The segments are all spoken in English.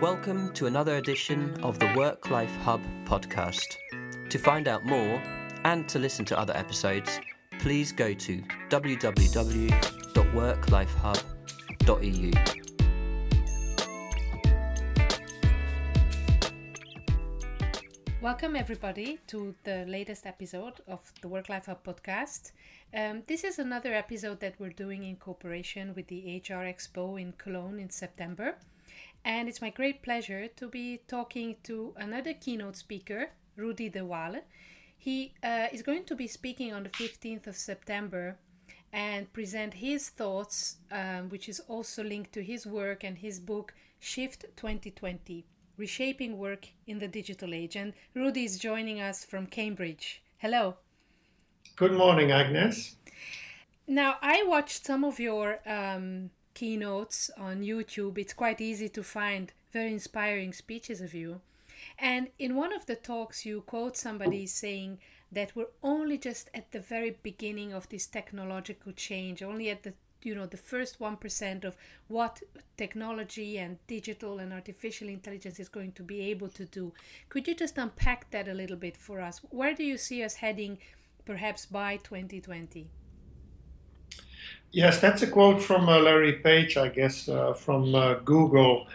Welcome to another edition of the Work Life Hub podcast. To find out more and to listen to other episodes, please go to www.worklifehub.eu. Welcome, everybody, to the latest episode of the Work Life Hub podcast. Um, this is another episode that we're doing in cooperation with the HR Expo in Cologne in September. And it's my great pleasure to be talking to another keynote speaker, Rudy de Waele. He uh, is going to be speaking on the 15th of September and present his thoughts, um, which is also linked to his work and his book, Shift 2020 Reshaping Work in the Digital Age. And Rudy is joining us from Cambridge. Hello. Good morning, Agnes. Now, I watched some of your um, keynotes on YouTube. It's quite easy to find very inspiring speeches of you. And in one of the talks, you quote somebody saying that we're only just at the very beginning of this technological change, only at the you know the first 1% of what technology and digital and artificial intelligence is going to be able to do could you just unpack that a little bit for us where do you see us heading perhaps by 2020 yes that's a quote from uh, larry page i guess uh, from uh, google.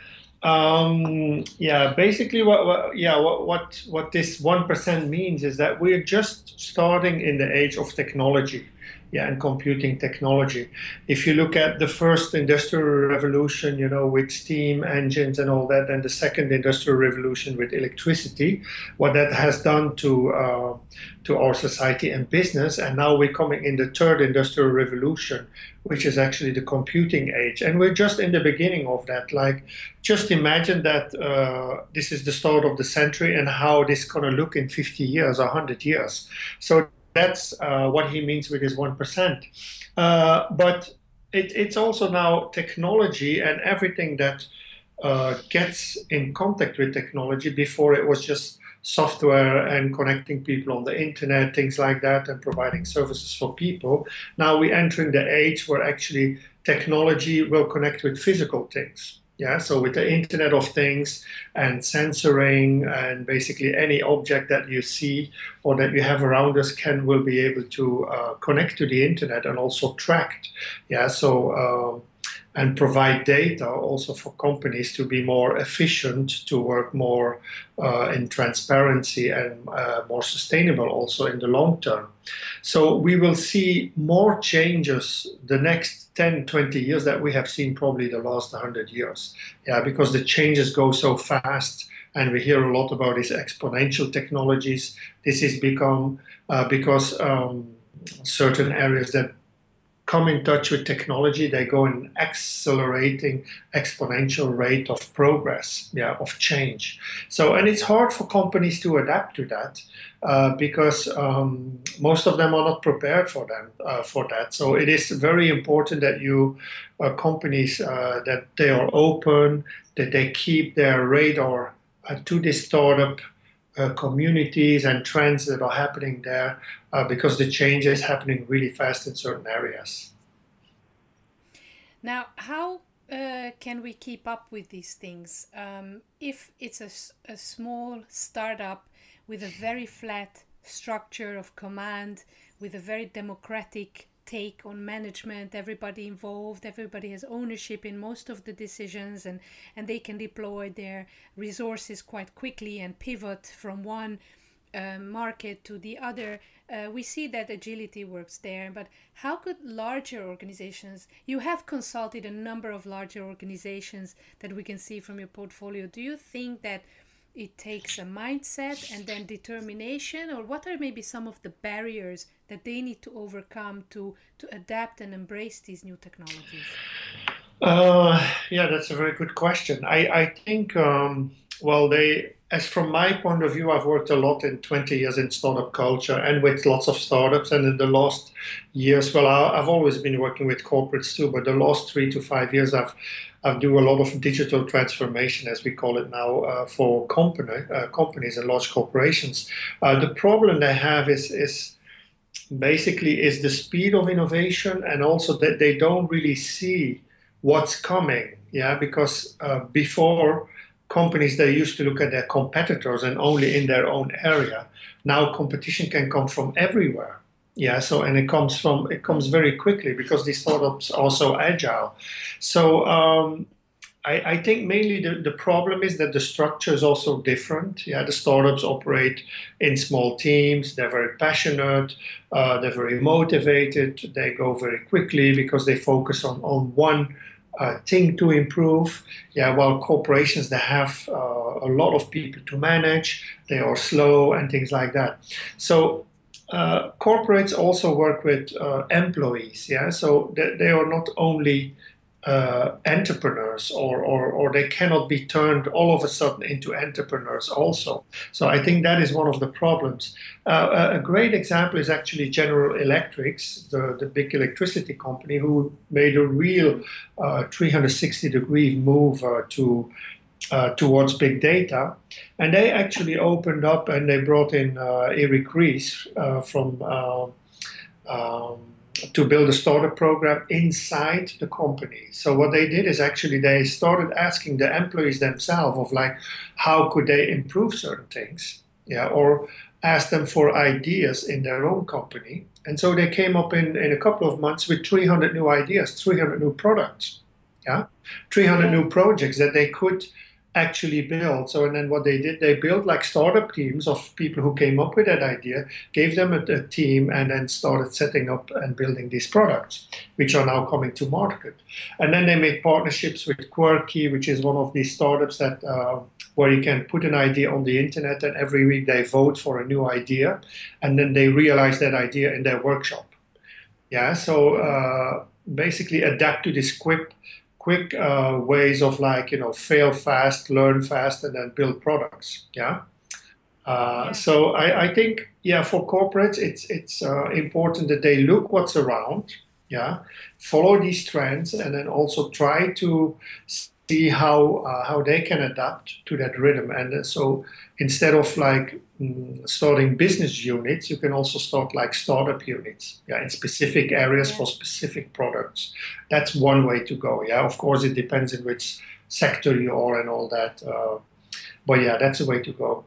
Um, yeah basically what, what yeah what, what what this 1% means is that we're just starting in the age of technology yeah, and computing technology. If you look at the first industrial revolution, you know, with steam engines and all that, and the second industrial revolution with electricity, what that has done to uh, to our society and business, and now we're coming in the third industrial revolution, which is actually the computing age, and we're just in the beginning of that. Like, just imagine that uh, this is the start of the century, and how this is gonna look in 50 years or 100 years. So that's uh, what he means with his 1%. Uh, but it, it's also now technology and everything that uh, gets in contact with technology. Before it was just software and connecting people on the internet, things like that, and providing services for people. Now we're entering the age where actually technology will connect with physical things. Yeah, so with the Internet of Things and sensoring and basically any object that you see or that you have around us can will be able to uh, connect to the Internet and also tracked. Yeah, so uh, and provide data also for companies to be more efficient, to work more uh, in transparency and uh, more sustainable also in the long term. So we will see more changes the next 10, 20 years that we have seen probably the last 100 years. Yeah, because the changes go so fast and we hear a lot about these exponential technologies. This has become uh, because um, certain areas that come in touch with technology, they go in accelerating exponential rate of progress, yeah, of change. So, and it's hard for companies to adapt to that uh, because um, most of them are not prepared for them uh, for that. So, it is very important that you uh, companies uh, that they are open, that they keep their radar uh, to this startup uh, communities and trends that are happening there uh, because the change is happening really fast in certain areas. Now, how uh, can we keep up with these things? Um, if it's a, a small startup with a very flat structure of command, with a very democratic take on management everybody involved everybody has ownership in most of the decisions and and they can deploy their resources quite quickly and pivot from one uh, market to the other. Uh, we see that agility works there but how could larger organizations you have consulted a number of larger organizations that we can see from your portfolio. Do you think that it takes a mindset and then determination or what are maybe some of the barriers that they need to overcome to to adapt and embrace these new technologies? Uh, yeah that's a very good question. I i think um, well they as from my point of view i've worked a lot in 20 years in startup culture and with lots of startups and in the last years well I, i've always been working with corporates too but the last three to five years i've I do a lot of digital transformation, as we call it now, uh, for company, uh, companies and large corporations. Uh, the problem they have is, is basically is the speed of innovation and also that they don't really see what's coming. Yeah, because uh, before companies they used to look at their competitors and only in their own area, now competition can come from everywhere. Yeah, so and it comes from it comes very quickly because these startups are so agile. So um, I, I, think mainly the, the problem is that the structure is also different. Yeah, the startups operate in small teams. They're very passionate. Uh, they're very motivated. They go very quickly because they focus on on one uh, thing to improve. Yeah, while corporations they have uh, a lot of people to manage, they are slow and things like that. So uh, corporates also work with uh, employees. Yeah, so they, they are not only uh, entrepreneurs or, or, or they cannot be turned all of a sudden into entrepreneurs also. So I think that is one of the problems. Uh, a great example is actually General Electrics, the, the big electricity company, who made a real uh, 360 degree move uh, to uh, towards big data. And they actually opened up and they brought in uh, Eric Ries uh, from um, to build a startup program inside the company. So what they did is actually they started asking the employees themselves of like how could they improve certain things, yeah, or ask them for ideas in their own company. And so they came up in, in a couple of months with 300 new ideas, 300 new products, yeah, 300 new projects that they could actually build. So, and then what they did, they built like startup teams of people who came up with that idea, gave them a, a, team, and then started setting up and building these products, which are now coming to market. And then they made partnerships with Quirky, which is one of these startups that uh, where you can put an idea on the internet, and every week they vote for a new idea, and then they realize that idea in their workshop. Yeah, so uh, basically adapt to this quick quick uh, ways of like you know fail fast, learn fast, and then build products. Yeah. Uh, yeah. So I, I, think yeah for corporates it's it's uh, important that they look what's around. Yeah, follow these trends and then also try to see how uh, how they can adapt to that rhythm. And uh, so instead of like mm, starting business units, you can also start like startup units, yeah, in specific areas yeah. for specific products. That's one way to go. Yeah, of course it depends in which sector you are and all that. Uh, but yeah, that's a way to go.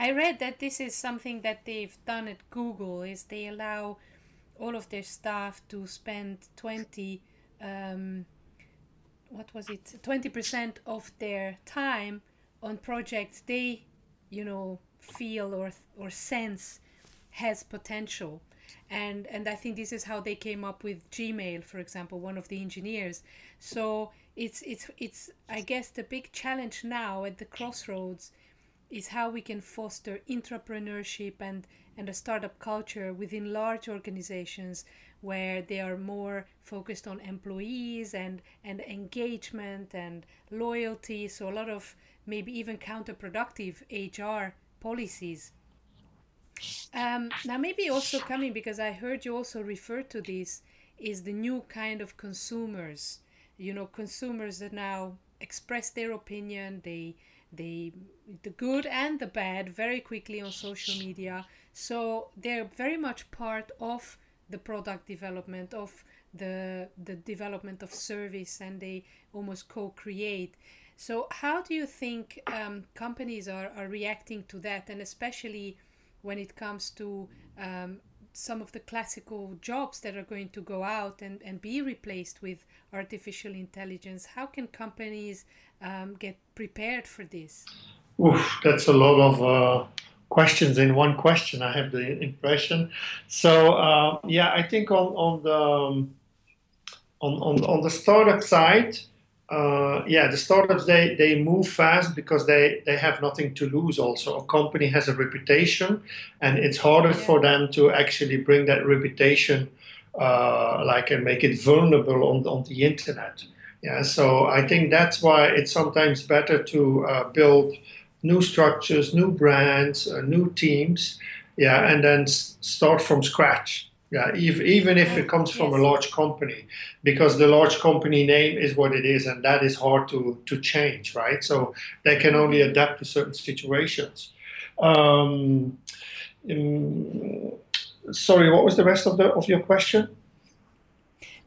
I read that this is something that they've done at Google is they allow all of their staff to spend 20 um, what was it 20% of their time on projects they you know feel or or sense has potential. And and i think this is how they came up with gmail for example one of the engineers. So it's it's it's i guess the big challenge now at the crossroads is how we can foster entrepreneurship and and a startup culture within large organizations where they are more focused on employees and, and engagement and loyalty. So, a lot of maybe even counterproductive HR policies. Um, now, maybe also coming because I heard you also refer to this is the new kind of consumers. You know, consumers that now express their opinion. They they the good and the bad very quickly on social media. So they're very much part of the product development of the the development of service and they almost co-create. So how do you think um, companies are, are reacting to that? And especially when it comes to um, some of the classical jobs that are going to go out and, and be replaced with artificial intelligence how can companies um, get prepared for this? Oof, that's a lot of uh, questions in one question. I have the impression. So uh, yeah, I think on on the um, on, on on the startup side, uh, yeah, the startups they they move fast because they they have nothing to lose. Also, a company has a reputation, and it's harder yeah. for them to actually bring that reputation, uh, like and make it vulnerable on on the internet. Yeah, so I think that's why it's sometimes better to uh, build new structures, new brands, uh, new teams, yeah, and then s- start from scratch. Yeah, if, even if it comes from yes. a large company, because the large company name is what it is, and that is hard to to change, right? So they can only adapt to certain situations. Um, um, sorry, what was the rest of the of your question?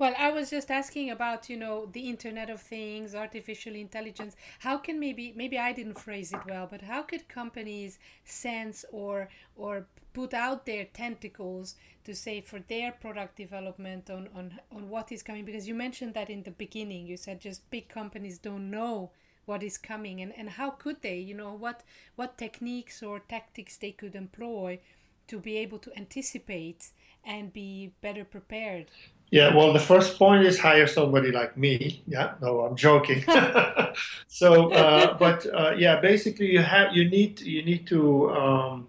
Well, I was just asking about, you know, the Internet of Things, artificial intelligence. How can maybe maybe I didn't phrase it well, but how could companies sense or or put out their tentacles to say for their product development on on on what is coming because you mentioned that in the beginning. You said just big companies don't know what is coming and and how could they, you know, what what techniques or tactics they could employ to be able to anticipate and be better prepared yeah, well, the first point is hire somebody like me. Yeah, no, I'm joking. so, uh, but uh, yeah, basically, you have you need you need to um,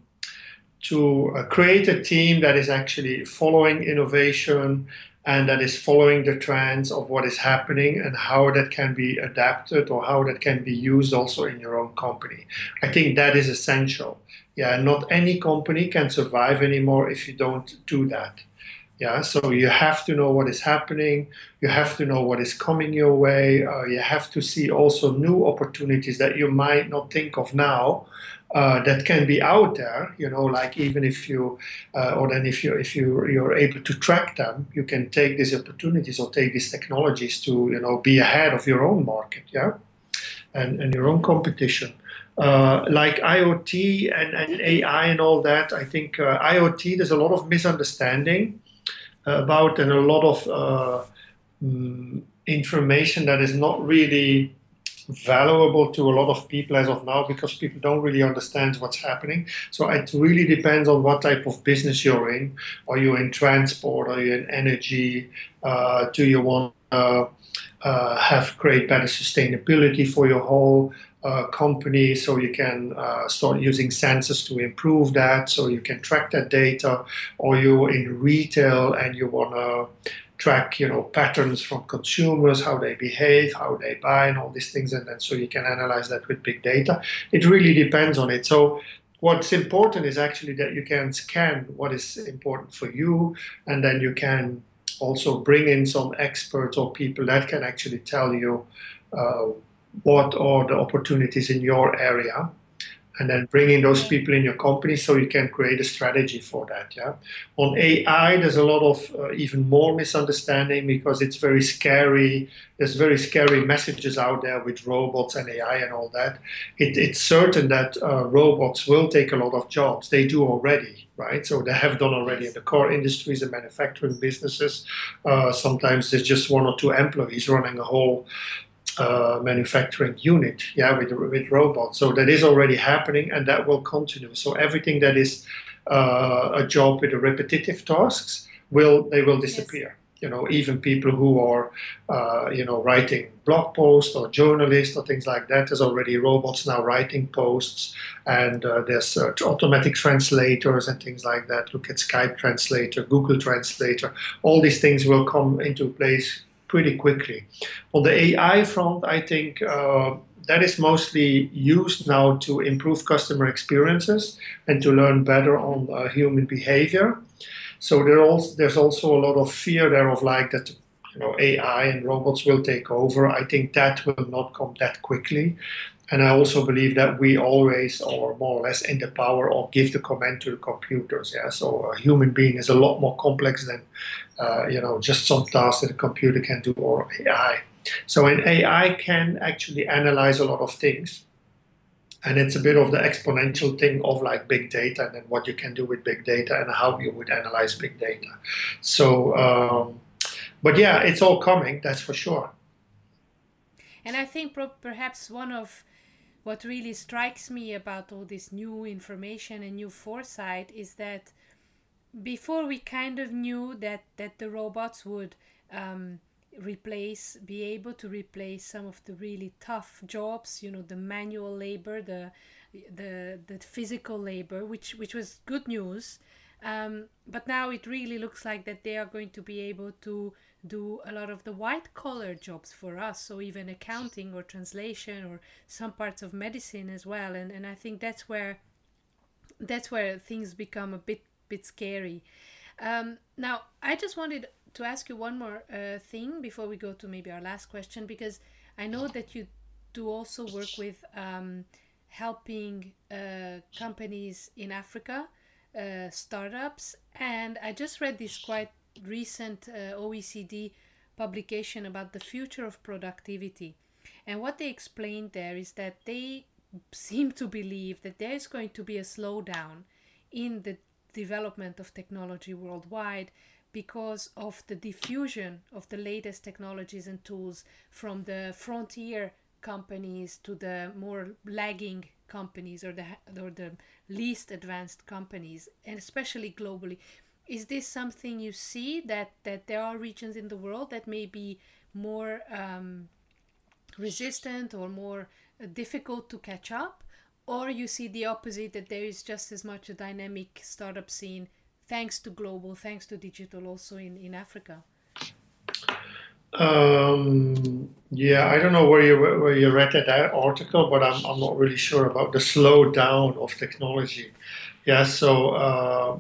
to uh, create a team that is actually following innovation and that is following the trends of what is happening and how that can be adapted or how that can be used also in your own company. I think that is essential. Yeah, not any company can survive anymore if you don't do that. Yeah, so you have to know what is happening. You have to know what is coming your way. Uh, you have to see also new opportunities that you might not think of now. Uh, that can be out there, you know, like even if you, uh, or then if you if you you're able to track them, you can take these opportunities or take these technologies to you know be ahead of your own market, yeah, and and your own competition. Uh, like IoT and, and AI and all that, I think uh, IoT there's a lot of misunderstanding about and a lot of uh, mm, information that is not really valuable to a lot of people as of now because people don't really understand what's happening. So it really depends on what type of business you're in. Are you in transport? Are you in energy? Uh, do you want to uh, have great better sustainability for your whole company so you can uh, start using sensors to improve that so you can track that data or you're in retail and you want to track you know patterns from consumers how they behave how they buy and all these things and then so you can analyze that with big data. It really depends on it. So what's important is actually that you can scan what is important for you and then you can also bring in some experts or people that can actually tell you uh, what are the opportunities in your area and then bringing those people in your company so you can create a strategy for that yeah? On ai there's a lot of uh, even more misunderstanding because it's very scary there's very scary messages out there with robots and ai and all that. It, it's certain that uh, robots will take a lot of jobs. They do already right? So they have done already in the core industries and manufacturing businesses. Uh, sometimes there's just one or two employees running a whole uh, manufacturing unit, yeah, with with robots. So that is already happening, and that will continue. So everything that is uh, a job with the repetitive tasks will they will disappear. Yes. You know, even people who are, uh, you know, writing blog posts or journalists or things like that. There's already robots now writing posts, and uh, there's uh, automatic translators and things like that. Look at Skype Translator, Google Translator. All these things will come into place pretty quickly. On the AI front, I think uh, that is mostly used now to improve customer experiences and to learn better on uh, human behavior. So there also, there's also a lot of fear there of like that you know AI and robots will take over. I think that will not come that quickly. And I also believe that we always are more or less in the power of give the command to the computers. Yeah, so a human being is a lot more complex than uh, you know, just some tasks that a computer can do or AI. So an AI can actually analyze a lot of things. And it's a bit of the exponential thing of like big data and then what you can do with big data and how you would analyze big data. So, um, but yeah, it's all coming, that's for sure. And I think perhaps one of what really strikes me about all this new information and new foresight is that before we kind of knew that that the robots would um, replace be able to replace some of the really tough jobs you know the manual labor the the the physical labor which which was good news. Um, but now it really looks like that they are going to be able to do a lot of the white collar jobs for us. So even accounting or translation or some parts of medicine as well. And and I think that's where that's where things become a bit bit scary. Um, now, I just wanted to ask you one more uh, thing before we go to maybe our last question, because I know that you do also work with um, helping uh, companies in Africa, uh, startups, and I just read this quite recent uh, OECD publication about the future of productivity. And what they explained there is that they seem to believe that there is going to be a slowdown in the development of technology worldwide because of the diffusion of the latest technologies and tools from the frontier companies to the more lagging companies or the or the least advanced companies and especially globally. Is this something you see that that there are regions in the world that may be more um, resistant or more uh, difficult to catch up or you see the opposite that there is just as much a dynamic startup scene thanks to global thanks to digital also in in africa um, yeah, I don't know where you where you read that article, but I'm I'm not really sure about the slowdown of technology. Yeah, so uh,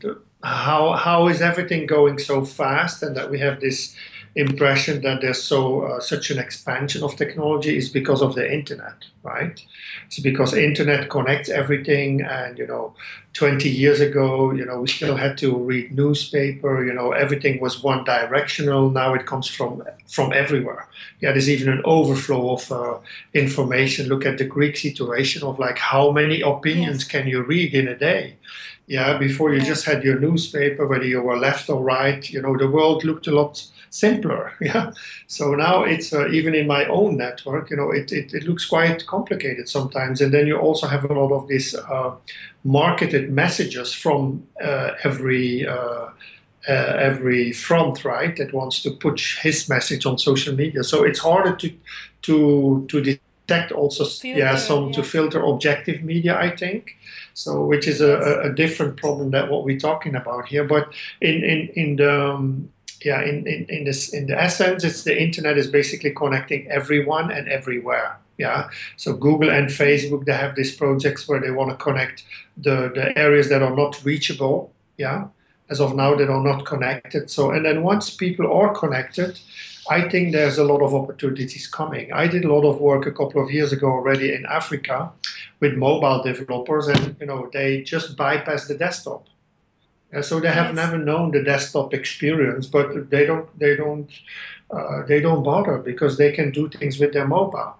the, how how is everything going so fast, and that we have this impression that there's so uh, such an expansion of technology is because of the internet, right? It's because internet connects everything, and you know, 20 years ago, you know, we still had to read newspaper. You know, everything was one directional. Now it comes from from everywhere. Yeah, there's even an overflow of uh, information. Look at the Greek situation of like how many opinions yes. can you read in a day? Yeah, before you just had your newspaper, whether you were left or right. You know, the world looked a lot simpler. Yeah. So now it's uh, even in my own network, you know, it, it, it, looks quite complicated sometimes. And then you also have a lot of these uh, marketed messages from uh, every. Uh, uh, every front, right, that wants to push his message on social media. So it's harder to to to detect also, filter, yeah, some yeah. to filter objective media. I think so, which is a, a, different problem than what we're talking about here. But in in in the um, yeah, in, in, in this in the essence, it's the internet is basically connecting everyone and everywhere. Yeah. So Google and Facebook they have these projects where they want to connect the, the areas that are not reachable. Yeah. As of now, they are not connected. So and then once people are connected, I think there's a lot of opportunities coming. I did a lot of work a couple of years ago already in Africa with mobile developers, and you know they just bypass the desktop so they have yes. never known the desktop experience, but they don't they don't uh, they don't bother because they can do things with their mobile,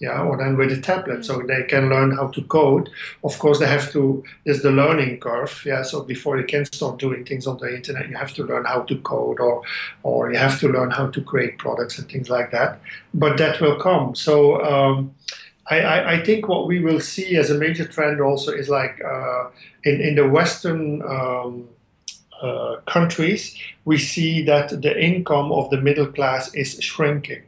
yeah, or then with a tablet, mm-hmm. so they can learn how to code. Of course, they have to. There's the learning curve, yeah. So before you can start doing things on the internet, you have to learn how to code, or or you have to learn how to create products and things like that. But that will come. So. Um, I, I, think what we will see as a major trend also is like uh, in, in the Western um, uh, countries, we see that the income of the middle class is shrinking.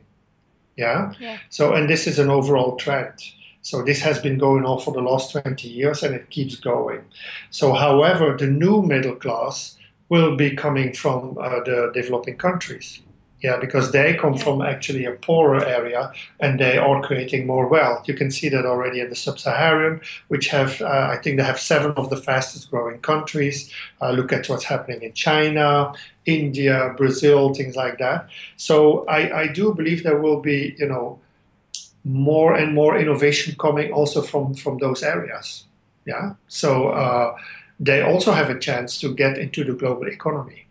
Yeah? yeah. So, and this is an overall trend. So this has been going on for the last 20 years and it keeps going. So, however, the new middle class will be coming from uh, the developing countries yeah, because they come from actually a poorer area and they are creating more wealth. You can see that already in the sub-Saharan, which have uh, I think they have seven of the fastest growing countries. Uh, look at what's happening in China, India, Brazil, things like that. So I, I do believe there will be you know more and more innovation coming also from from those areas. Yeah, so uh, they also have a chance to get into the global economy.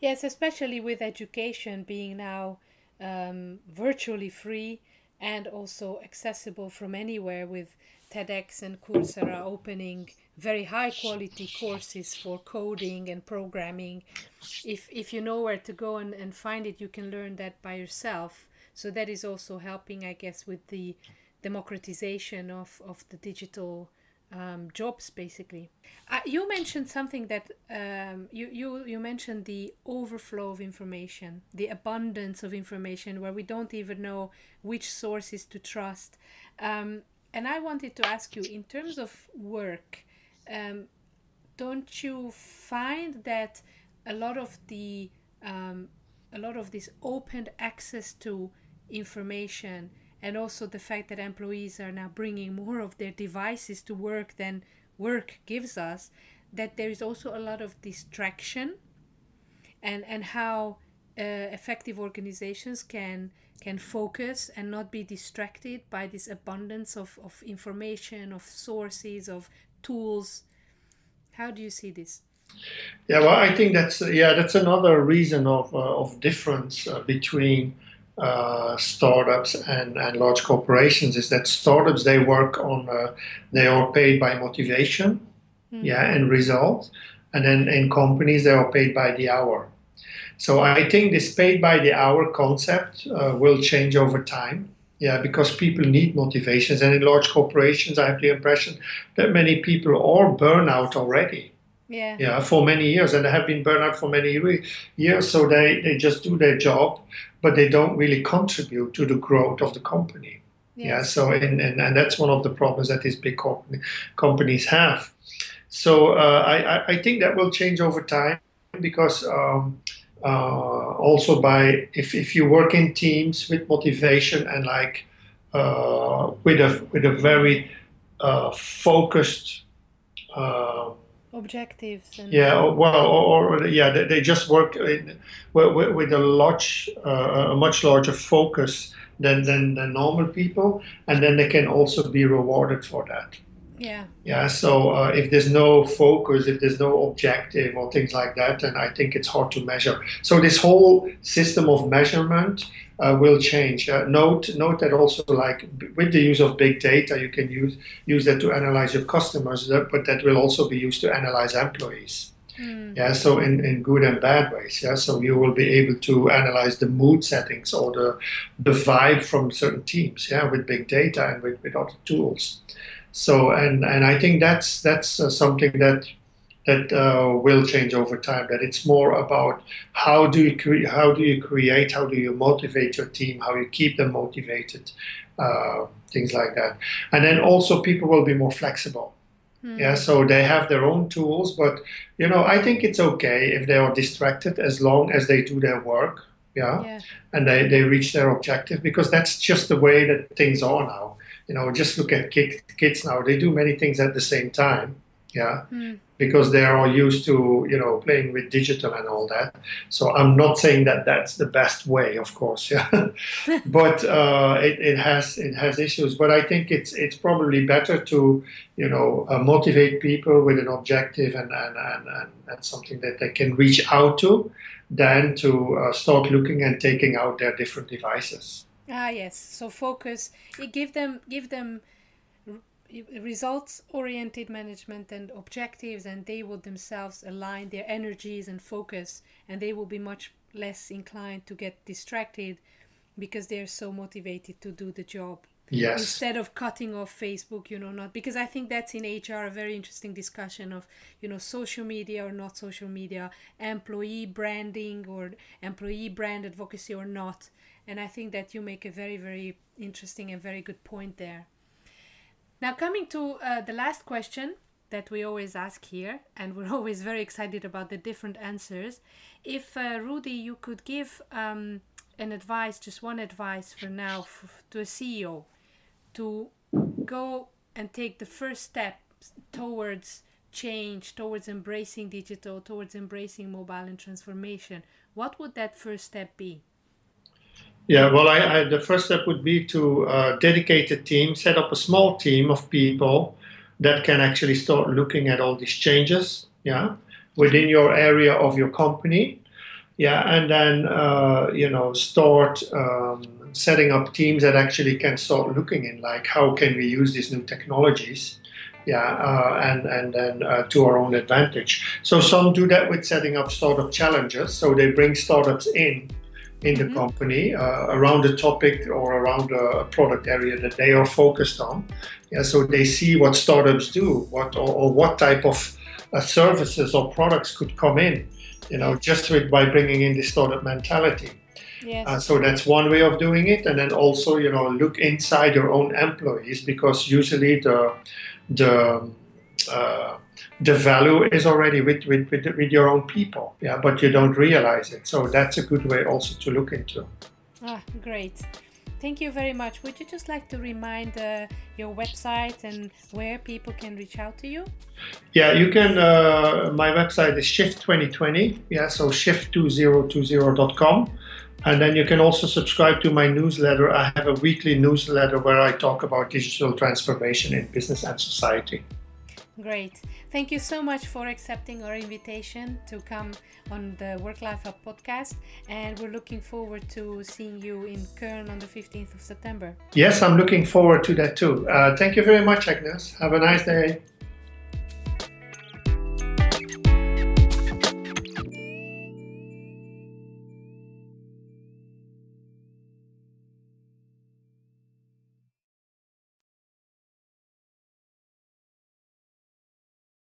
Yes, especially with education being now um, virtually free and also accessible from anywhere with edX and Coursera opening very high quality courses for coding and programming. If, if you know where to go and, and find it, you can learn that by yourself. So that is also helping, I guess, with the democratization of, of the digital um, jobs basically. Uh, you mentioned something that um, you, you you mentioned the overflow of information, the abundance of information, where we don't even know which sources to trust. Um, and I wanted to ask you, in terms of work, um, don't you find that a lot of the um, a lot of this open access to information and also the fact that employees are now bringing more of their devices to work than work gives us that there is also a lot of distraction and and how uh, effective organizations can can focus and not be distracted by this abundance of, of information of sources of tools. How do you see this? Yeah, well, I think that's yeah, that's another reason of uh, of difference uh, between uh, startups and, and large corporations is that startups they work on uh, they are paid by motivation, mm. yeah, and result, and then in companies they are paid by the hour. So I think this paid by the hour concept uh, will change over time. Yeah, because people need motivations, and in large corporations, I have the impression that many people are burnout already. Yeah. Yeah, for many years, and they have been burnout for many years. So they, they just do their job, but they don't really contribute to the growth of the company. Yes. Yeah. So and, and and that's one of the problems that these big companies have. So uh, I I think that will change over time because. Um, uh, also by if, if you work in teams with motivation and like uh, with a with a very uh, focused uh, objectives and yeah well or, or, yeah they, they, just work in, with, with a large uh, a much larger focus than, than than normal people and then they can also be rewarded for that yeah. Yeah. So uh, if there's no focus, if there's no objective or things like that, then I think it's hard to measure. So this whole system of measurement uh, will change. Uh, note note that also like with the use of big data, you can use use that to analyze your customers, but that will also be used to analyze employees. Mm. Yeah, so in, in good and bad ways. Yeah, so you will be able to analyze the mood settings or the the vibe from certain teams. Yeah, with big data and with, with other tools. So and and I think that's that's uh, something that that uh, will change over time. That it's more about how do you cre- how do you create, how do you motivate your team, how you keep them motivated, uh, things like that. And then also people will be more flexible. Mm. Yeah, so they have their own tools, but you know I think it's okay if they are distracted as long as they do their work. Yeah, yeah. and they, they reach their objective because that's just the way that things are now you know, just look at kids now. They do many things at the same time, yeah, mm. Because they are all used to, you know, playing with digital and all that. So I'm not saying that that's the best way, of course, yeah, but uh, it, it has it has issues. But I think it's it's probably better to, you know, uh, motivate people with an objective and and, and and that's something that they can reach out to, than to uh, start looking and taking out their different devices. Ah yes, so focus. Give them give them results oriented management and objectives and they will themselves align their energies and focus and they will be much less inclined to get distracted because they're so motivated to do the job. Yes. Instead of cutting off facebook you know not because i think that's in hr a very interesting discussion of you know social media or not social media employee branding or employee brand advocacy or not. And I think that you make a very, very interesting and very good point there. Now, coming to uh, the last question that we always ask here, and we're always very excited about the different answers. If uh, Rudy, you could give um, an advice, just one advice for now, f- to a CEO to go and take the first step towards change, towards embracing digital, towards embracing mobile and transformation, what would that first step be? Yeah, well, I, I, the first step would be to uh, dedicate a team, set up a small team of people that can actually start looking at all these changes, yeah, within your area of your company, yeah, and then uh, you know start um, setting up teams that actually can start looking in like how can we use these new technologies, yeah, uh, and and then uh, to our own advantage. So some do that with setting up startup challenges, so they bring startups in in the mm-hmm. company uh, around a topic or around a product area that they are focused on. Yeah, so they see what startups do, what or, or what type of uh, services or products could come in. You know, just with, by bringing in the startup mentality. Yes. Uh, so that's one way of doing it, and then also you know look inside your own employees because usually the the uh, the value is already with, with, with, with, your own people, yeah, but you don't realize it. So that's a good way also to look into. Ah, great. Thank you very much. Would you just like to remind uh, your website and where people can reach out to you? Yeah, you can. Uh, my website is Shift 2020. Yeah, so shift2020.com. And then you can also subscribe to my newsletter. I have a weekly newsletter where I talk about digital transformation in business and society. Great. Thank you so much for accepting our invitation to come on the Work Life Hub podcast. And we're looking forward to seeing you in Köln on the 15th of September. Yes, I'm looking forward to that too. Uh, thank you very much, Agnes. Have a nice day.